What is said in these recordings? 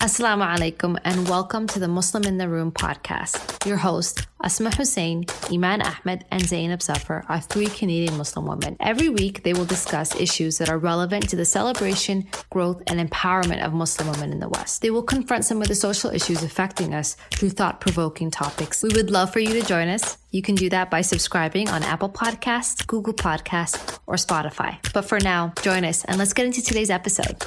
Assalamu alaikum and welcome to the Muslim in the Room podcast. Your host, Asma Hussein, Iman Ahmed, and Zainab Zafar are three Canadian Muslim women. Every week, they will discuss issues that are relevant to the celebration, growth, and empowerment of Muslim women in the West. They will confront some of the social issues affecting us through thought provoking topics. We would love for you to join us. You can do that by subscribing on Apple Podcasts, Google Podcasts, or Spotify. But for now, join us and let's get into today's episode.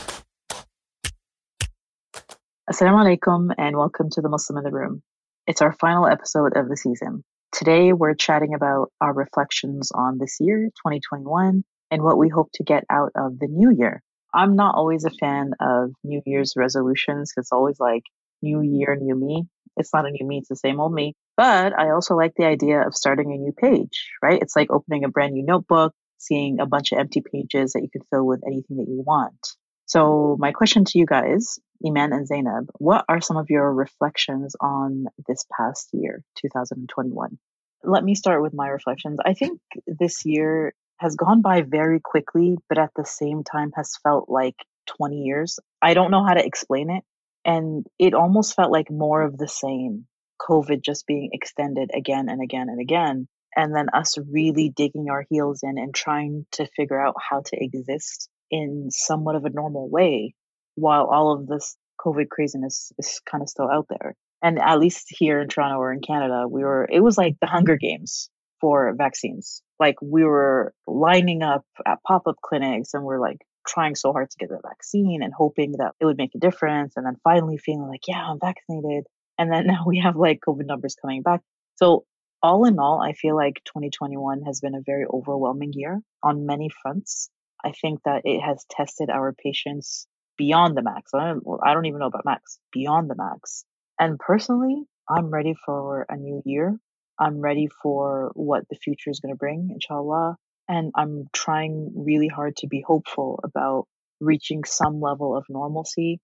Assalamu alaikum and welcome to the Muslim in the Room. It's our final episode of the season. Today we're chatting about our reflections on this year, 2021, and what we hope to get out of the new year. I'm not always a fan of New Year's resolutions. It's always like new year, new me. It's not a new me, it's the same old me. But I also like the idea of starting a new page, right? It's like opening a brand new notebook, seeing a bunch of empty pages that you can fill with anything that you want. So, my question to you guys, Iman and Zainab, what are some of your reflections on this past year, 2021? Let me start with my reflections. I think this year has gone by very quickly, but at the same time has felt like 20 years. I don't know how to explain it. And it almost felt like more of the same COVID just being extended again and again and again. And then us really digging our heels in and trying to figure out how to exist in somewhat of a normal way while all of this COVID craziness is kind of still out there. And at least here in Toronto or in Canada, we were, it was like the Hunger Games for vaccines. Like we were lining up at pop up clinics and we're like trying so hard to get the vaccine and hoping that it would make a difference. And then finally feeling like, yeah, I'm vaccinated. And then now we have like COVID numbers coming back. So all in all, I feel like 2021 has been a very overwhelming year on many fronts. I think that it has tested our patience beyond the max. I don't, I don't even know about max, beyond the max. And personally, I'm ready for a new year. I'm ready for what the future is going to bring, inshallah. And I'm trying really hard to be hopeful about reaching some level of normalcy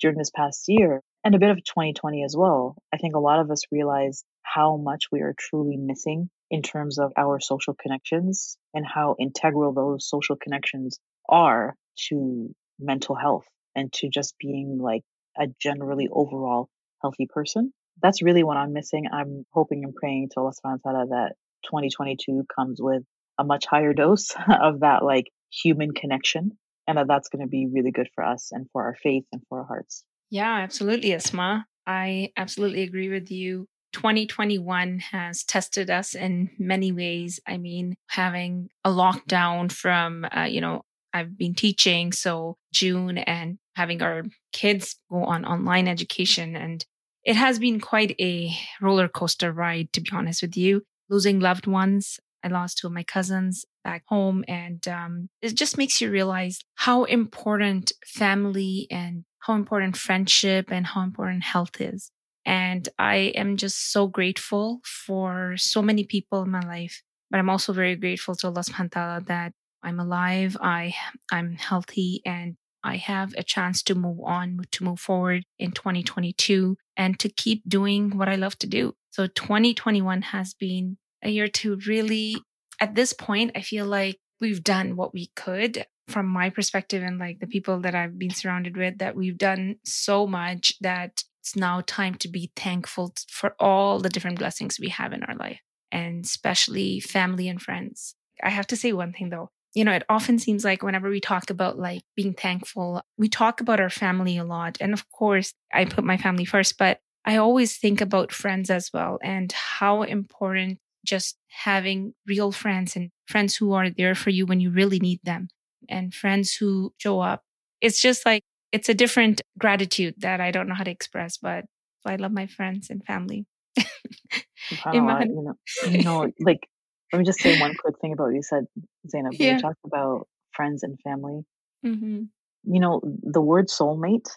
during this past year and a bit of 2020 as well. I think a lot of us realize how much we are truly missing in terms of our social connections and how integral those social connections are to mental health and to just being like a generally overall healthy person. That's really what I'm missing. I'm hoping and praying to Allah subhanahu wa ta'ala that 2022 comes with a much higher dose of that like human connection and that that's going to be really good for us and for our faith and for our hearts. Yeah, absolutely, Asma. I absolutely agree with you. 2021 has tested us in many ways. I mean, having a lockdown from, uh, you know, I've been teaching, so June, and having our kids go on online education. And it has been quite a roller coaster ride, to be honest with you. Losing loved ones. I lost two of my cousins back home. And um, it just makes you realize how important family and how important friendship and how important health is. And I am just so grateful for so many people in my life. But I'm also very grateful to Allah subhanahu wa ta'ala that I'm alive, I I'm healthy and I have a chance to move on, to move forward in 2022 and to keep doing what I love to do. So 2021 has been a year to really at this point I feel like we've done what we could from my perspective and like the people that I've been surrounded with that we've done so much that it's now time to be thankful for all the different blessings we have in our life and especially family and friends. I have to say one thing though. You know, it often seems like whenever we talk about like being thankful, we talk about our family a lot. And of course, I put my family first, but I always think about friends as well and how important just having real friends and friends who are there for you when you really need them and friends who show up. It's just like it's a different gratitude that I don't know how to express, but I love my friends and family. you know, you know, like let me just say one quick thing about what you said, Zainab. Yeah. You talked about friends and family. Mm-hmm. You know, the word soulmate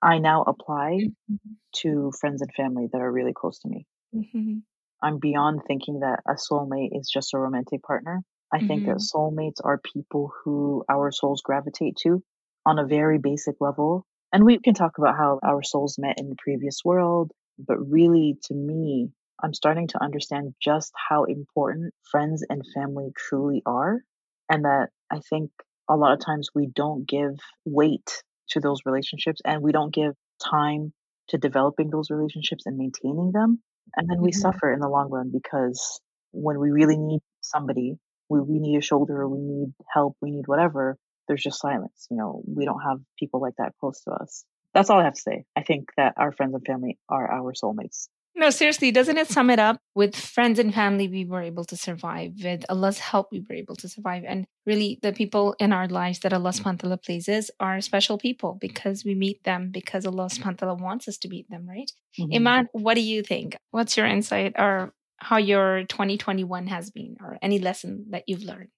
I now apply mm-hmm. to friends and family that are really close to me. Mm-hmm. I'm beyond thinking that a soulmate is just a romantic partner. I think that mm-hmm. soulmates are people who our souls gravitate to on a very basic level. And we can talk about how our souls met in the previous world, but really to me, I'm starting to understand just how important friends and family truly are. And that I think a lot of times we don't give weight to those relationships and we don't give time to developing those relationships and maintaining them. And then we mm-hmm. suffer in the long run because when we really need somebody, we, we need a shoulder, we need help, we need whatever, there's just silence. You know, we don't have people like that close to us. That's all I have to say. I think that our friends and family are our soulmates. No, seriously, doesn't it sum it up? With friends and family, we were able to survive. With Allah's help, we were able to survive. And really, the people in our lives that Allah subhanahu wa places are special people because we meet them because Allah subhanahu wa wants us to meet them, right? Mm-hmm. Iman, what do you think? What's your insight or how your 2021 has been or any lesson that you've learned?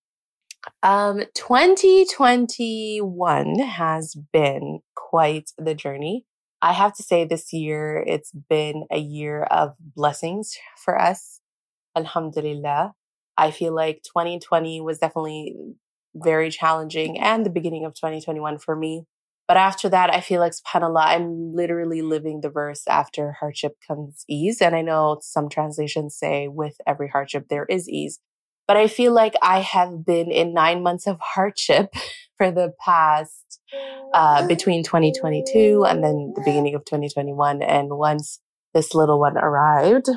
Um, 2021 has been quite the journey. I have to say this year, it's been a year of blessings for us. Alhamdulillah. I feel like 2020 was definitely very challenging and the beginning of 2021 for me. But after that, I feel like, subhanAllah, I'm literally living the verse after hardship comes ease. And I know some translations say with every hardship, there is ease. But I feel like I have been in nine months of hardship for the past uh, between 2022 and then the beginning of 2021. And once this little one arrived,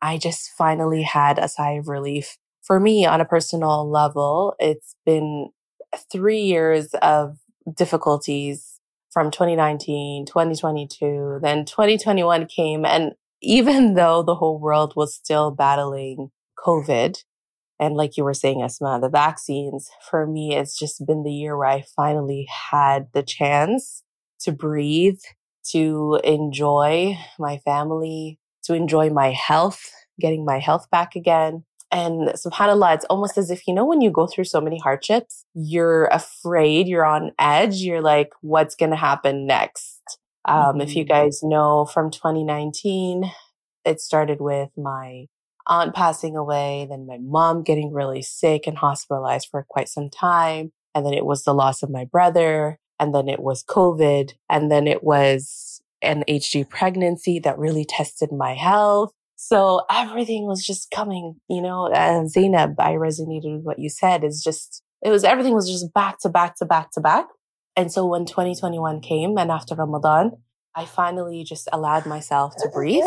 I just finally had a sigh of relief. For me, on a personal level, it's been three years of difficulties from 2019, 2022, then 2021 came. And even though the whole world was still battling COVID, and like you were saying, Asma, the vaccines, for me, it's just been the year where I finally had the chance to breathe, to enjoy my family, to enjoy my health, getting my health back again. And subhanAllah, it's almost as if, you know, when you go through so many hardships, you're afraid, you're on edge, you're like, what's going to happen next? Um, mm-hmm. If you mm-hmm. guys know from 2019, it started with my aunt passing away, then my mom getting really sick and hospitalized for quite some time. And then it was the loss of my brother. And then it was COVID. And then it was an HG pregnancy that really tested my health. So everything was just coming, you know, and Zainab, I resonated with what you said is just, it was, everything was just back to back to back to back. And so when 2021 came and after Ramadan, I finally just allowed myself to breathe,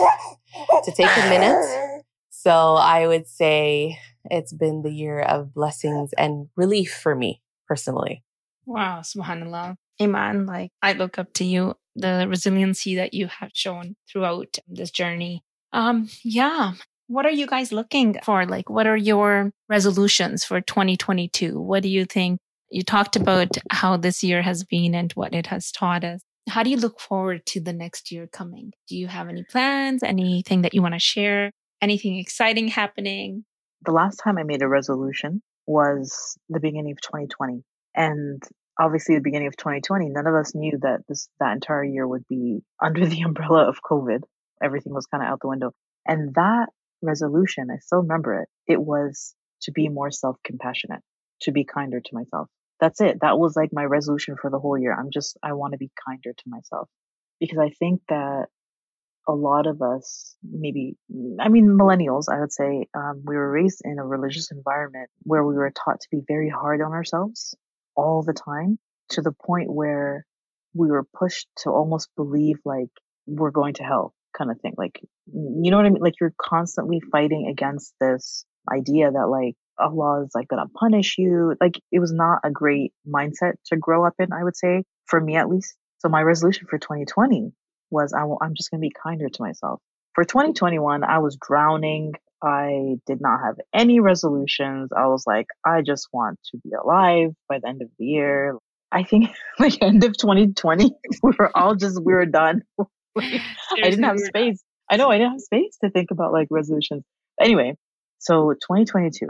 to take a minute so I would say it's been the year of blessings and relief for me personally. Wow, subhanAllah. Iman, like I look up to you, the resiliency that you have shown throughout this journey. Um, yeah. What are you guys looking for? Like, what are your resolutions for 2022? What do you think? You talked about how this year has been and what it has taught us. How do you look forward to the next year coming? Do you have any plans? Anything that you want to share? Anything exciting happening? The last time I made a resolution was the beginning of 2020. And obviously the beginning of 2020, none of us knew that this that entire year would be under the umbrella of COVID. Everything was kind of out the window. And that resolution, I still remember it. It was to be more self-compassionate, to be kinder to myself. That's it. That was like my resolution for the whole year. I'm just I want to be kinder to myself because I think that a lot of us, maybe, I mean, millennials, I would say, um, we were raised in a religious environment where we were taught to be very hard on ourselves all the time to the point where we were pushed to almost believe like we're going to hell kind of thing. Like, you know what I mean? Like you're constantly fighting against this idea that like Allah is like gonna punish you. Like it was not a great mindset to grow up in, I would say, for me at least. So my resolution for 2020 was I will, I'm just going to be kinder to myself. For 2021, I was drowning. I did not have any resolutions. I was like, I just want to be alive by the end of the year. I think like end of 2020, we were all just, we were done. I didn't have space. I know I didn't have space to think about like resolutions. Anyway, so 2022,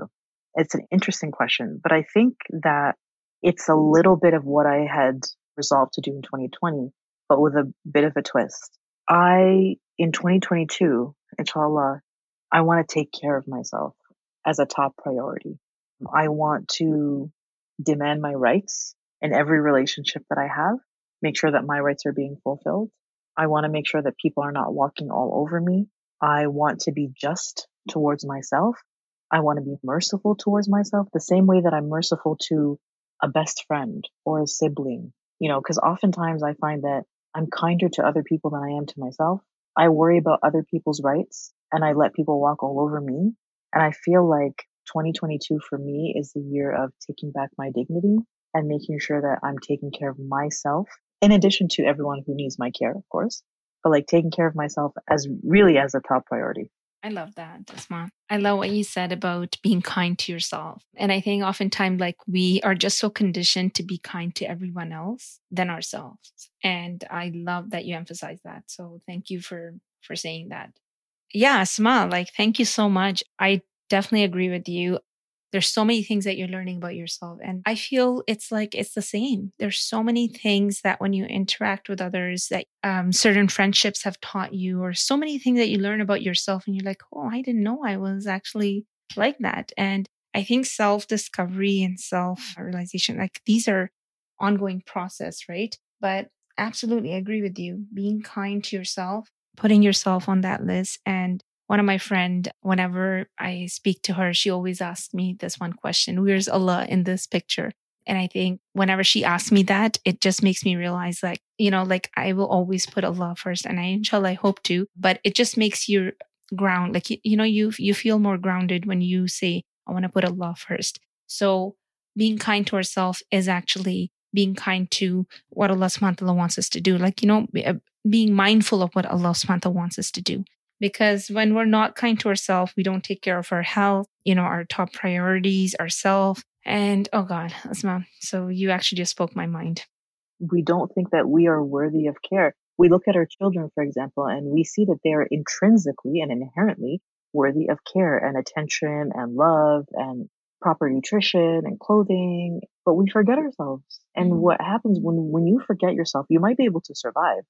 it's an interesting question, but I think that it's a little bit of what I had resolved to do in 2020 but with a bit of a twist. I, in 2022, inshallah, I want to take care of myself as a top priority. I want to demand my rights in every relationship that I have, make sure that my rights are being fulfilled. I want to make sure that people are not walking all over me. I want to be just towards myself. I want to be merciful towards myself the same way that I'm merciful to a best friend or a sibling, you know, because oftentimes I find that I'm kinder to other people than I am to myself. I worry about other people's rights and I let people walk all over me. And I feel like 2022 for me is the year of taking back my dignity and making sure that I'm taking care of myself in addition to everyone who needs my care, of course, but like taking care of myself as really as a top priority. I love that, Asma. I love what you said about being kind to yourself. And I think oftentimes, like, we are just so conditioned to be kind to everyone else than ourselves. And I love that you emphasize that. So thank you for for saying that. Yeah, Asma, like, thank you so much. I definitely agree with you there's so many things that you're learning about yourself and i feel it's like it's the same. There's so many things that when you interact with others that um, certain friendships have taught you or so many things that you learn about yourself and you're like oh i didn't know i was actually like that. And i think self discovery and self realization like these are ongoing process right? But absolutely agree with you. Being kind to yourself putting yourself on that list and one of my friend whenever i speak to her she always asks me this one question where's allah in this picture and i think whenever she asks me that it just makes me realize like you know like i will always put allah first and i inshallah i hope to but it just makes you ground like you, you know you you feel more grounded when you say i want to put allah first so being kind to ourselves is actually being kind to what Allah subhanahu wa ta'ala wants us to do. Like, you know, uh, being mindful of what Allah subhanahu wa ta'ala wants us to do because when we're not kind to ourselves, we don't take care of our health, you know, our top priorities, ourselves. And oh God, Asma, so you actually just spoke my mind. We don't think that we are worthy of care. We look at our children, for example, and we see that they are intrinsically and inherently worthy of care and attention and love and proper nutrition and clothing, but we forget ourselves. And mm-hmm. what happens when, when you forget yourself, you might be able to survive,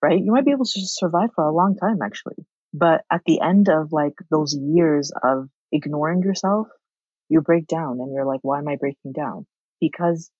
right? You might be able to survive for a long time, actually. But at the end of like those years of ignoring yourself, you break down and you're like, why am I breaking down? Because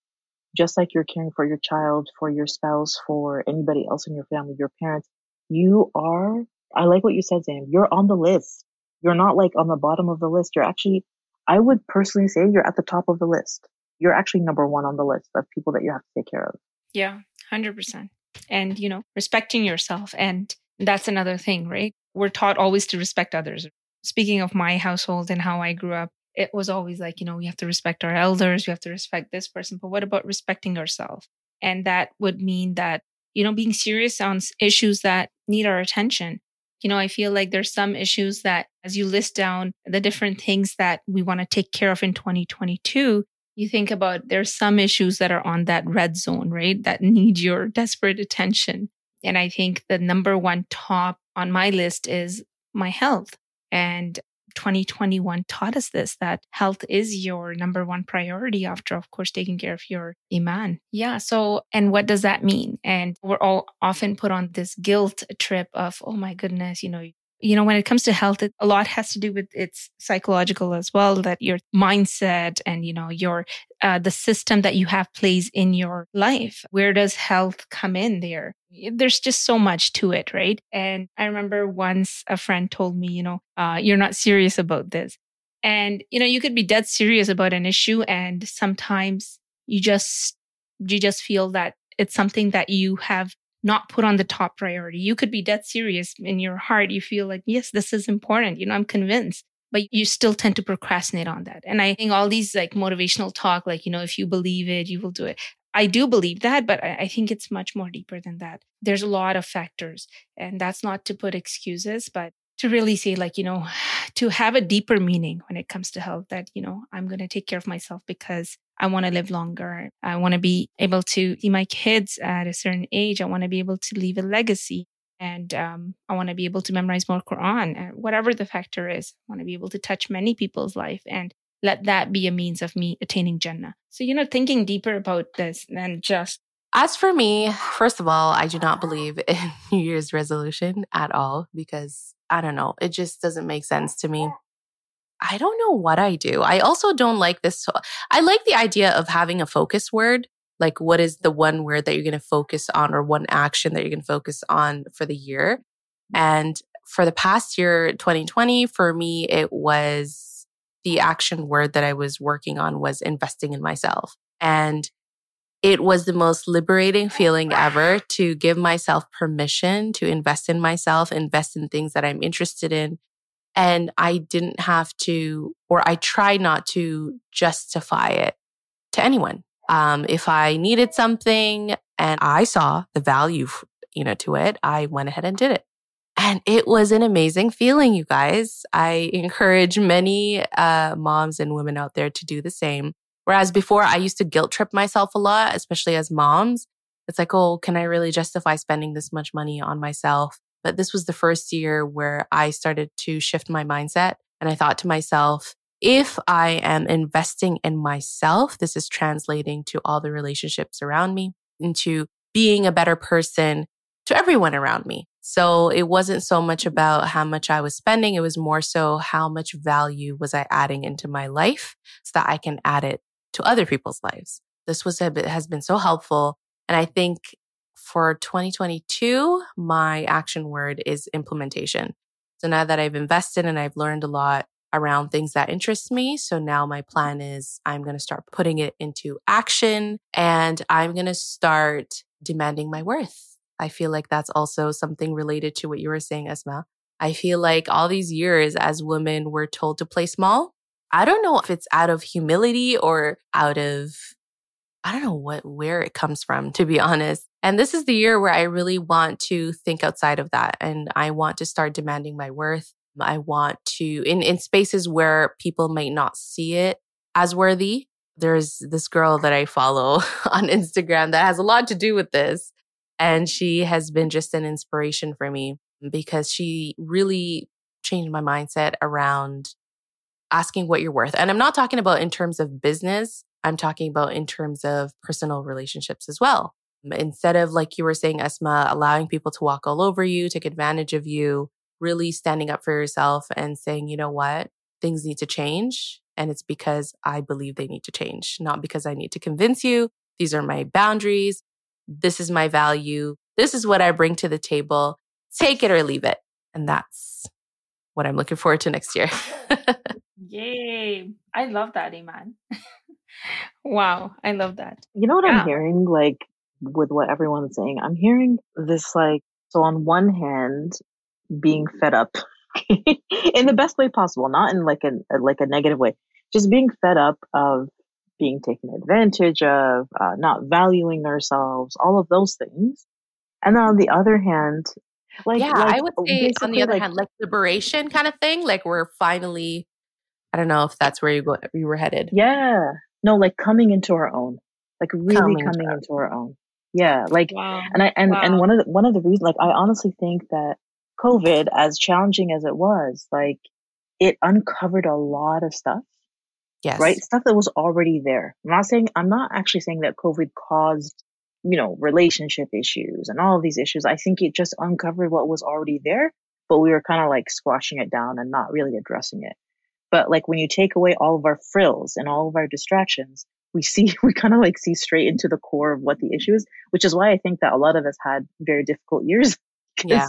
just like you're caring for your child, for your spouse, for anybody else in your family, your parents, you are, I like what you said, Sam, you're on the list. You're not like on the bottom of the list. You're actually, I would personally say you're at the top of the list. You're actually number one on the list of people that you have to take care of. Yeah, 100%. And, you know, respecting yourself. And that's another thing, right? We're taught always to respect others. Speaking of my household and how I grew up, it was always like, you know, we have to respect our elders, we have to respect this person, but what about respecting ourselves? And that would mean that, you know, being serious on issues that need our attention. You know, I feel like there's some issues that as you list down the different things that we want to take care of in 2022, you think about there's some issues that are on that red zone, right? That need your desperate attention. And I think the number one top on my list is my health. And 2021 taught us this that health is your number one priority after, of course, taking care of your iman. Yeah. So, and what does that mean? And we're all often put on this guilt trip of, oh my goodness, you know, you know, when it comes to health, it, a lot has to do with its psychological as well, that your mindset and, you know, your, uh, the system that you have plays in your life. Where does health come in there? There's just so much to it, right? And I remember once a friend told me, you know, uh, you're not serious about this. And, you know, you could be dead serious about an issue and sometimes you just, you just feel that it's something that you have not put on the top priority. You could be dead serious in your heart. You feel like, yes, this is important. You know, I'm convinced, but you still tend to procrastinate on that. And I think all these like motivational talk, like, you know, if you believe it, you will do it. I do believe that, but I think it's much more deeper than that. There's a lot of factors and that's not to put excuses, but to really say like, you know, to have a deeper meaning when it comes to health that, you know, I'm going to take care of myself because I want to live longer. I want to be able to see my kids at a certain age. I want to be able to leave a legacy. And um, I want to be able to memorize more Quran, whatever the factor is. I want to be able to touch many people's life and let that be a means of me attaining Jannah. So, you know, thinking deeper about this than just. As for me, first of all, I do not believe in New Year's resolution at all because I don't know, it just doesn't make sense to me. I don't know what I do. I also don't like this. I like the idea of having a focus word. Like, what is the one word that you're going to focus on or one action that you're going to focus on for the year? And for the past year, 2020, for me, it was the action word that I was working on was investing in myself. And it was the most liberating feeling ever to give myself permission to invest in myself, invest in things that I'm interested in. And I didn't have to, or I try not to justify it to anyone. Um, if I needed something and I saw the value, you know, to it, I went ahead and did it. And it was an amazing feeling, you guys. I encourage many uh, moms and women out there to do the same. Whereas before I used to guilt trip myself a lot, especially as moms. It's like, oh, can I really justify spending this much money on myself? But this was the first year where I started to shift my mindset. And I thought to myself, if I am investing in myself, this is translating to all the relationships around me, into being a better person to everyone around me. So it wasn't so much about how much I was spending. It was more so how much value was I adding into my life so that I can add it to other people's lives. This was a, has been so helpful. And I think for 2022, my action word is implementation. So now that I've invested and I've learned a lot around things that interest me. So now my plan is I'm going to start putting it into action and I'm going to start demanding my worth. I feel like that's also something related to what you were saying, Asma. I feel like all these years as women, we're told to play small I don't know if it's out of humility or out of, I don't know what, where it comes from, to be honest. And this is the year where I really want to think outside of that. And I want to start demanding my worth. I want to, in, in spaces where people might not see it as worthy. There's this girl that I follow on Instagram that has a lot to do with this. And she has been just an inspiration for me because she really changed my mindset around asking what you're worth. And I'm not talking about in terms of business. I'm talking about in terms of personal relationships as well. Instead of, like you were saying, Asma, allowing people to walk all over you, take advantage of you, really standing up for yourself and saying, you know what, things need to change. And it's because I believe they need to change, not because I need to convince you. These are my boundaries. This is my value. This is what I bring to the table. Take it or leave it. And that's what I'm looking forward to next year. Yay. I love that, Iman. wow. I love that. You know what yeah. I'm hearing? Like with what everyone's saying, I'm hearing this like, so on one hand, being fed up in the best way possible, not in like a, like a negative way, just being fed up of being taken advantage of, uh, not valuing ourselves, all of those things. And then on the other hand, like yeah, like, I would say on the other like, hand, like liberation kind of thing. Like we're finally I don't know if that's where you go you were headed. Yeah. No, like coming into our own. Like really coming, coming into, into our own. Yeah. Like wow. and I and, wow. and one of the one of the reasons like I honestly think that COVID, as challenging as it was, like it uncovered a lot of stuff. Yes. Right? Stuff that was already there. I'm not saying I'm not actually saying that COVID caused, you know, relationship issues and all of these issues. I think it just uncovered what was already there, but we were kind of like squashing it down and not really addressing it. But like when you take away all of our frills and all of our distractions, we see, we kind of like see straight into the core of what the issue is, which is why I think that a lot of us had very difficult years. yeah.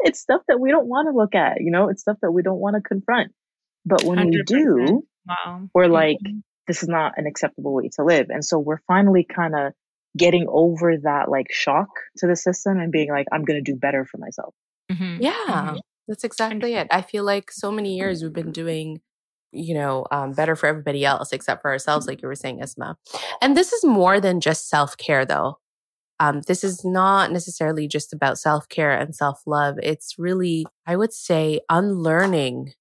It's stuff that we don't want to look at, you know, it's stuff that we don't want to confront. But when 100%. we do, wow. we're like, mm-hmm. this is not an acceptable way to live. And so we're finally kind of getting over that like shock to the system and being like, I'm going to do better for myself. Mm-hmm. Yeah, mm-hmm. that's exactly it. I feel like so many years we've been doing you know, um, better for everybody else except for ourselves, like you were saying, Asma. And this is more than just self care, though. Um, this is not necessarily just about self care and self love. It's really, I would say, unlearning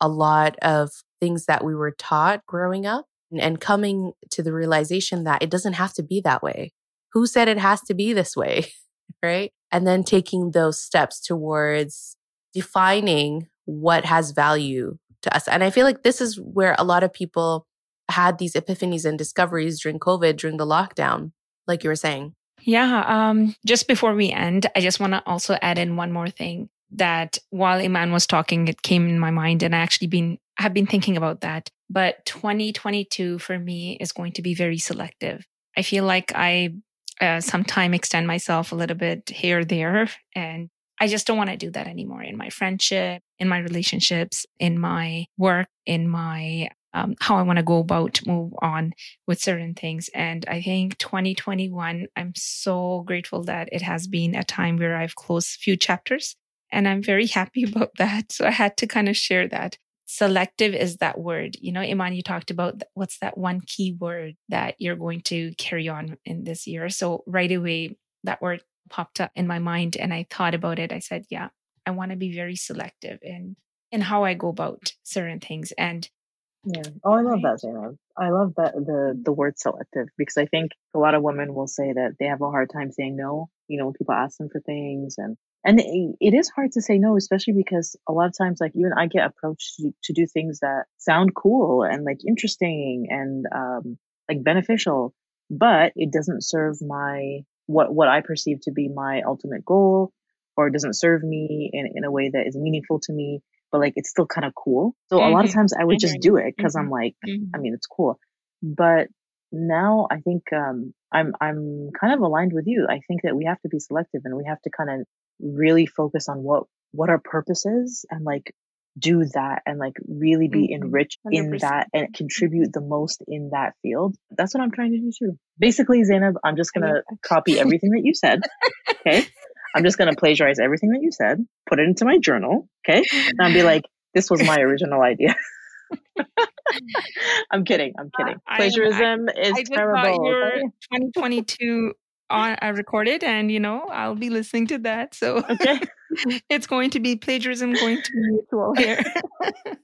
a lot of things that we were taught growing up and, and coming to the realization that it doesn't have to be that way. Who said it has to be this way? right. And then taking those steps towards defining what has value to us. And I feel like this is where a lot of people had these epiphanies and discoveries during COVID, during the lockdown, like you were saying. Yeah. Um, just before we end, I just want to also add in one more thing that while Iman was talking, it came in my mind and I actually been have been thinking about that. But 2022 for me is going to be very selective. I feel like I uh, sometime extend myself a little bit here, there, and I just don't want to do that anymore in my friendship, in my relationships, in my work, in my um, how I want to go about move on with certain things. And I think 2021, I'm so grateful that it has been a time where I've closed few chapters and I'm very happy about that. So I had to kind of share that. Selective is that word. You know, Iman, you talked about what's that one key word that you're going to carry on in this year. So right away, that word popped up in my mind and I thought about it. I said, yeah, I want to be very selective in in how I go about certain things. And yeah. Oh, I love that, Zainab. I love that the the word selective because I think a lot of women will say that they have a hard time saying no. You know, when people ask them for things, and and it, it is hard to say no, especially because a lot of times, like even I get approached to, to do things that sound cool and like interesting and um like beneficial, but it doesn't serve my what what I perceive to be my ultimate goal, or it doesn't serve me in in a way that is meaningful to me but like it's still kind of cool. So mm-hmm. a lot of mm-hmm. times I would just do it because mm-hmm. I'm like, mm-hmm. I mean, it's cool. But now I think um, I'm I'm kind of aligned with you. I think that we have to be selective and we have to kind of really focus on what what our purpose is and like do that and like really be mm-hmm. enriched 100%. in that and contribute the most in that field. That's what I'm trying to do too. Basically, Zainab, I'm just gonna copy everything that you said. Okay. I'm just going to plagiarize everything that you said, put it into my journal, okay? And I'll be like, this was my original idea. I'm kidding. I'm kidding. Plagiarism I, I, is I terrible. your 2022 on uh, recorded, and you know I'll be listening to that. So okay. it's going to be plagiarism going to be mutual here.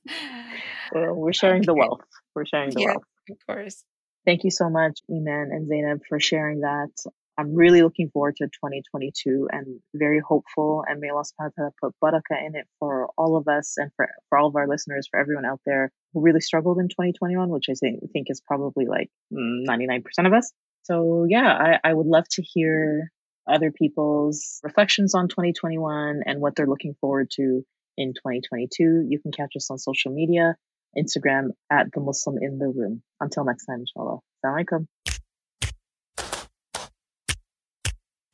well, we're sharing the wealth. We're sharing the wealth. Of course. Thank you so much, Iman and Zainab, for sharing that. I'm really looking forward to 2022 and very hopeful. And may Allah subhanahu wa ta'ala put barakah in it for all of us and for, for all of our listeners, for everyone out there who really struggled in 2021, which I think, think is probably like 99% of us. So yeah, I, I would love to hear other people's reflections on 2021 and what they're looking forward to in 2022. You can catch us on social media, Instagram at the Muslim in the room. Until next time, inshallah. Assalamu alaikum.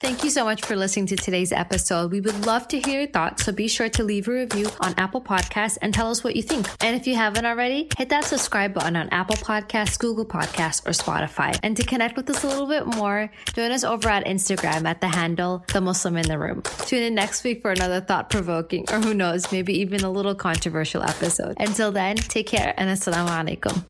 Thank you so much for listening to today's episode. We would love to hear your thoughts, so be sure to leave a review on Apple Podcasts and tell us what you think. And if you haven't already, hit that subscribe button on Apple Podcasts, Google Podcasts, or Spotify. And to connect with us a little bit more, join us over at Instagram at the handle The Muslim in the Room. Tune in next week for another thought provoking, or who knows, maybe even a little controversial episode. Until then, take care and assalamu alaikum.